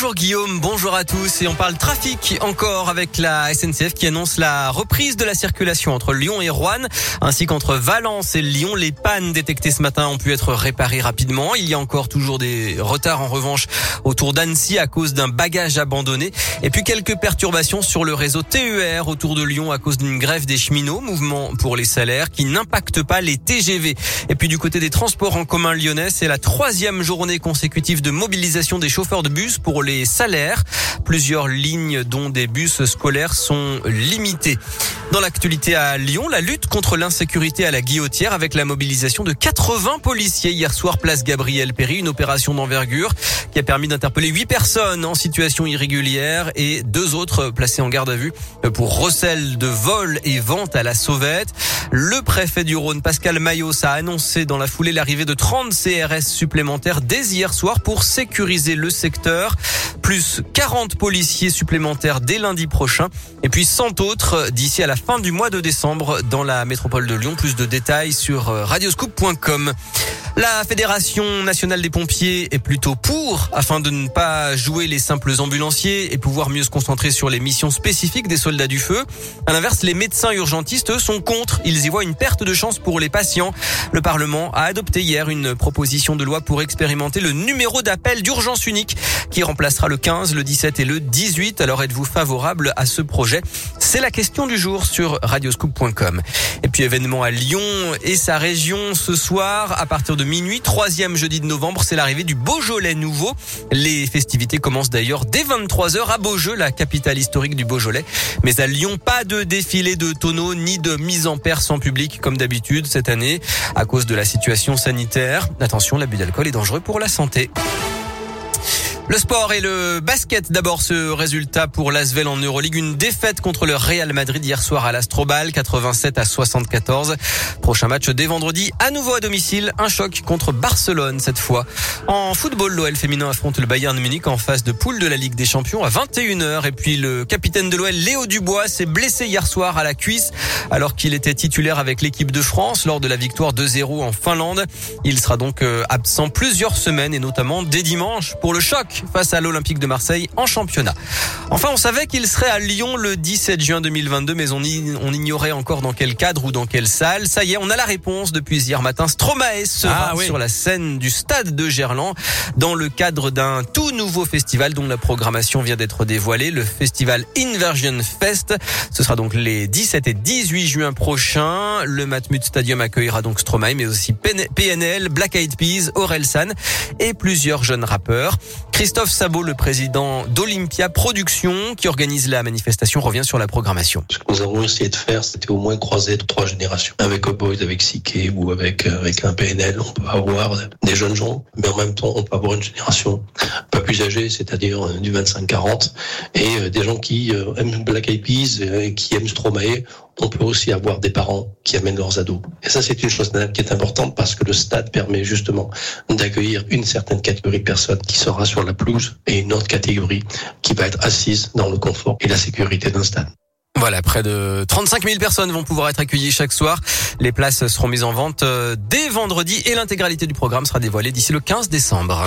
Bonjour Guillaume, bonjour à tous et on parle trafic encore avec la SNCF qui annonce la reprise de la circulation entre Lyon et Rouen ainsi qu'entre Valence et Lyon. Les pannes détectées ce matin ont pu être réparées rapidement. Il y a encore toujours des retards en revanche autour d'Annecy à cause d'un bagage abandonné et puis quelques perturbations sur le réseau TER autour de Lyon à cause d'une grève des cheminots, mouvement pour les salaires qui n'impacte pas les TGV. Et puis du côté des transports en commun lyonnais, c'est la troisième journée consécutive de mobilisation des chauffeurs de bus pour les salaires. Plusieurs lignes dont des bus scolaires sont limitées. Dans l'actualité à Lyon, la lutte contre l'insécurité à la guillotière avec la mobilisation de 80 policiers hier soir place Gabriel Péry, une opération d'envergure qui a permis d'interpeller 8 personnes en situation irrégulière et deux autres placés en garde à vue pour recel de vol et vente à la sauvette. Le préfet du Rhône, Pascal Mayos, a annoncé dans la foulée l'arrivée de 30 CRS supplémentaires dès hier soir pour sécuriser le secteur plus 40 policiers supplémentaires dès lundi prochain et puis 100 autres d'ici à la fin du mois de décembre dans la métropole de Lyon. Plus de détails sur radioscoop.com. La Fédération nationale des pompiers est plutôt pour afin de ne pas jouer les simples ambulanciers et pouvoir mieux se concentrer sur les missions spécifiques des soldats du feu. À l'inverse, les médecins urgentistes sont contre. Ils y voient une perte de chance pour les patients. Le Parlement a adopté hier une proposition de loi pour expérimenter le numéro d'appel d'urgence unique qui remplacera le 15, le 17 et le 18. Alors êtes-vous favorable à ce projet? C'est la question du jour sur radioscoop.com. Et puis événement à Lyon et sa région ce soir à partir de minuit, troisième jeudi de novembre, c'est l'arrivée du Beaujolais nouveau. Les festivités commencent d'ailleurs dès 23h à Beaujeu, la capitale historique du Beaujolais. Mais à Lyon, pas de défilé de tonneaux ni de mise en perse en public comme d'habitude cette année à cause de la situation sanitaire. Attention, l'abus d'alcool est dangereux pour la santé. Le sport et le basket. D'abord, ce résultat pour l'Asvel en Euroleague. Une défaite contre le Real Madrid hier soir à l'Astrobal, 87 à 74. Prochain match dès vendredi, à nouveau à domicile. Un choc contre Barcelone cette fois. En football, l'OL féminin affronte le Bayern Munich en phase de poule de la Ligue des Champions à 21h. Et puis le capitaine de l'OL, Léo Dubois, s'est blessé hier soir à la cuisse alors qu'il était titulaire avec l'équipe de France lors de la victoire 2-0 en Finlande. Il sera donc euh, absent plusieurs semaines et notamment dès dimanche pour le choc face à l'Olympique de Marseille en championnat. Enfin, on savait qu'il serait à Lyon le 17 juin 2022, mais on, on ignorait encore dans quel cadre ou dans quelle salle. Ça y est, on a la réponse depuis hier matin. Stromae sera ah sur la scène du stade de Gerland dans le cadre d'un tout nouveau festival dont la programmation vient d'être dévoilée, le festival Inversion Fest. Ce sera donc les 17 et 18 juin prochains. Le Matmut Stadium accueillera donc Stromae, mais aussi PNL, Black Eyed Peas, Orelsan et plusieurs jeunes rappeurs. Christophe Sabot, le président d'Olympia Productions, qui organise la manifestation, revient sur la programmation. Ce que nous avons essayé de faire, c'était au moins croiser trois générations. Avec Boys, avec Siké ou avec, euh, avec un PNL, on peut avoir des jeunes gens, mais en même temps, on peut avoir une génération plus c'est-à-dire euh, du 25-40, et euh, des gens qui aiment Black Eyed Peas et qui aiment Stromae on peut aussi avoir des parents qui amènent leurs ados. Et ça, c'est une chose qui est importante parce que le stade permet justement d'accueillir une certaine catégorie de personnes qui sera sur la pelouse et une autre catégorie qui va être assise dans le confort et la sécurité d'un stade. Voilà, près de 35 000 personnes vont pouvoir être accueillies chaque soir. Les places seront mises en vente euh, dès vendredi et l'intégralité du programme sera dévoilée d'ici le 15 décembre.